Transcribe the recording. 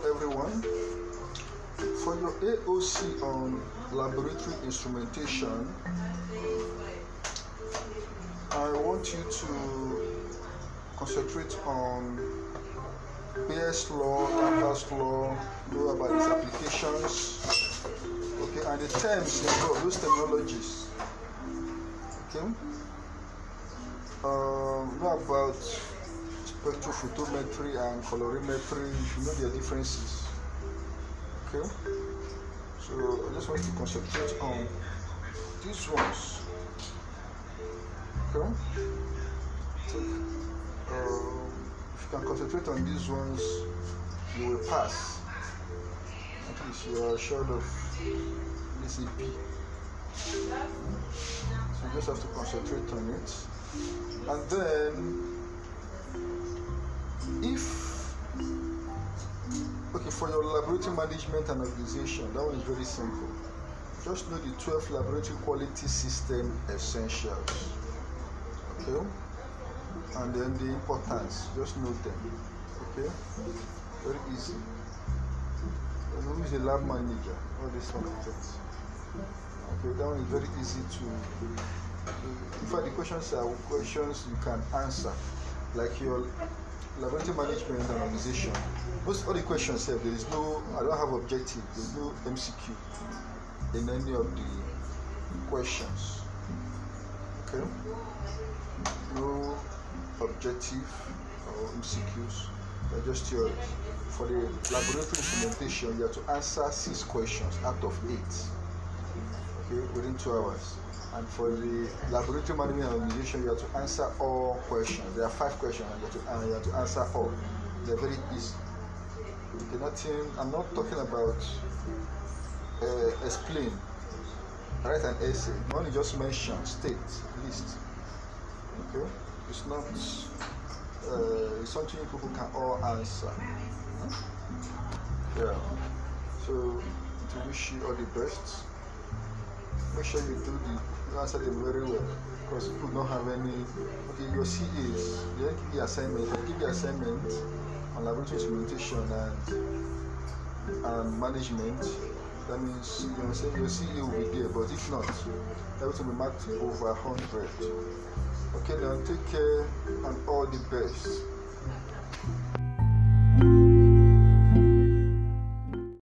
everyone. For your AOC on laboratory instrumentation, I want you to concentrate on Beer's law, Danvers law, know about its applications, okay, and the terms involved, those terminologies, okay. Um, know about spectrophotometry and colorimetry, you should know their differences, okay. So I just want to concentrate on these ones, okay. Um, if you can concentrate on these ones, you will pass. At least you are assured of this EP. So you just have to concentrate on it. And then, for your laboratory management and organization, that one is very simple. Just know the 12 laboratory quality system essentials. Okay? and then the importance. Just note them. Okay? Very easy. And who is a lab manager? All these sort of things. Okay that one is very easy to in fact the questions are questions you can answer. Like your laboratory management and organization most all the questions have there is no i don't have objective there is no mcq in any of the questions okay no objective or MCQs. They're just theories. For the laboratory implementation, you have to answer six questions out of eight. Okay, within two hours. And for the laboratory management organization, you have to answer all questions. There are five questions, and you have to, you have to answer all. They're very easy. Nothing. I'm not talking about uh, explain. Write an essay. You only just mention, state, list. Okay it's not uh, it's something people can all answer yeah so to wish you all the best make sure you do the you answer them very well because people don't have any okay your CAs they don't give you assignment they give you assignment on laboratory instrumentation and and management that means you know say your CA will be there but if not everything will be marked over 100 Okay, now take care and all the best.